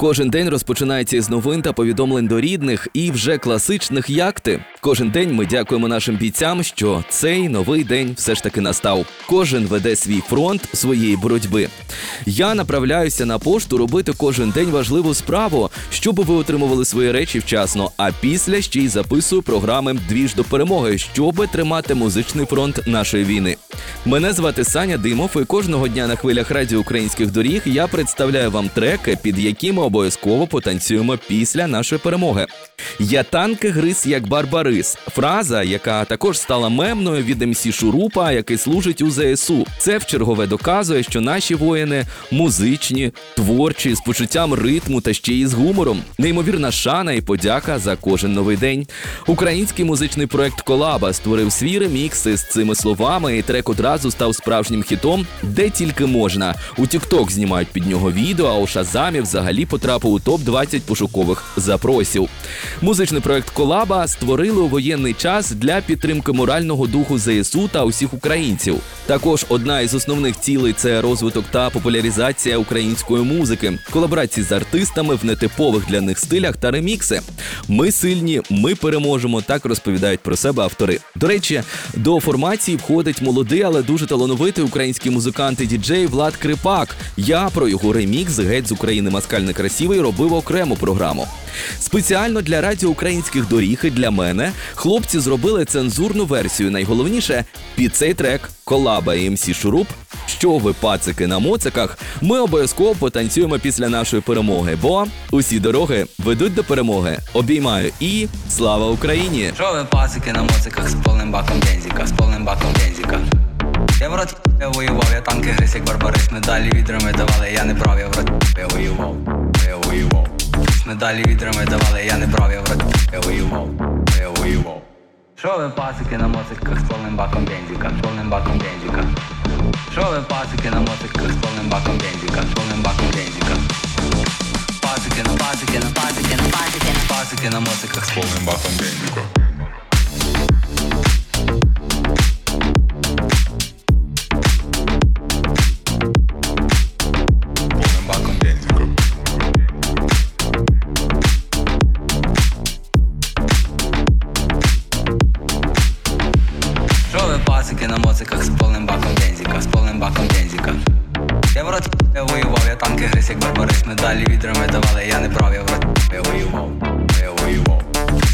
Кожен день розпочинається із новин та повідомлень до рідних і вже класичних якти. Кожен день ми дякуємо нашим бійцям, що цей новий день все ж таки настав. Кожен веде свій фронт своєї боротьби. Я направляюся на пошту робити кожен день важливу справу, щоб ви отримували свої речі вчасно. А після ще й записую програми Двіж до перемоги, щоб тримати музичний фронт нашої війни. Мене звати Саня Димов, і кожного дня на хвилях радіо українських доріг я представляю вам треки, під які ми обов'язково потанцюємо після нашої перемоги. Я танки гриз як барбарис. Фраза, яка також стала мемною від МС Шурупа, який служить у ЗСУ. Це в чергове доказує, що наші воїни музичні, творчі, з почуттям ритму та ще й з гумором. Неймовірна шана і подяка за кожен новий день. Український музичний проект Колаба створив свій ремікс із цими словами, і трек одразу став справжнім хітом, де тільки можна. У TikTok знімають під нього відео, а у Шазамі взагалі потрапив у топ 20 пошукових запросів. Музичний проект Колаба створили у воєнний час для підтримки морального духу ЗСУ та усіх українців. Також одна із основних цілей це розвиток та популяризація української музики, колаборації з артистами в нетипових для них стилях та ремікси. Ми сильні, ми переможемо. Так розповідають про себе автори. До речі, до формації входить молодий, але дуже талановитий український музикант і діджей Влад Крипак. Я про його ремікс геть з України Маскальний красивий робив окрему програму. Спеціально для радіо українських доріг і для мене хлопці зробили цензурну версію. Найголовніше під цей трек колаба і МС Шуруп. Що ви пацики на моциках? Ми обов'язково потанцюємо після нашої перемоги, бо усі дороги ведуть до перемоги. Обіймаю і слава Україні! Що ви пасики на моциках з повним баком бензика, з повним баком медалі відрами давали, я не брав, я в роті я воював, я воював. Медалі відрами давали, я не брав, я в роті я воював, я воював. Що ви пасики на моциках з повним баком бензика, з повним баком бензика. Що ви пасики на моциках з повним баком бензика, з повним баком бензика. Пасики на пасики на пасики на пасики на пасики на моциках з повним баком бензика. Пасики на моциках з повним баком бензика, з повним баком бензика. Я в роті я воював, я танки гриз, як барбарис, медалі відрами давали, я не брав, я в я воював, я воював.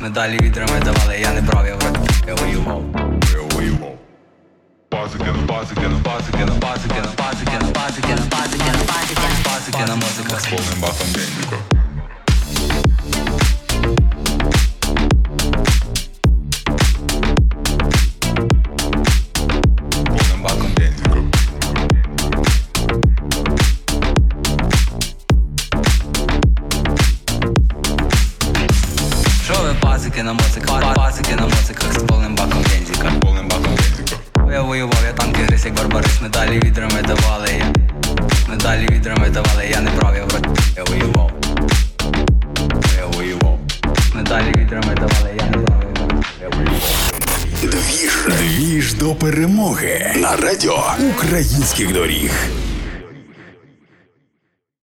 Медалі відрами давали, я не брав, я в я воював, я воював. Пасики на пасики на пасики на пасики на пасики на пасики на пасики на пасики на пасики на моциках з повним баком бензика. Ви на моциках, пасики на моциках з повним баком бензика, повним баком бензика. Я воював, я танки гриз, як барбарис, медалі відрами давали, я медалі відрами давали, я не брав, я в роті, я воював, я воював. Медалі відрами давали, я не брав, я в роті, я воював. Двіж. Двіж до перемоги на радіо українських доріг.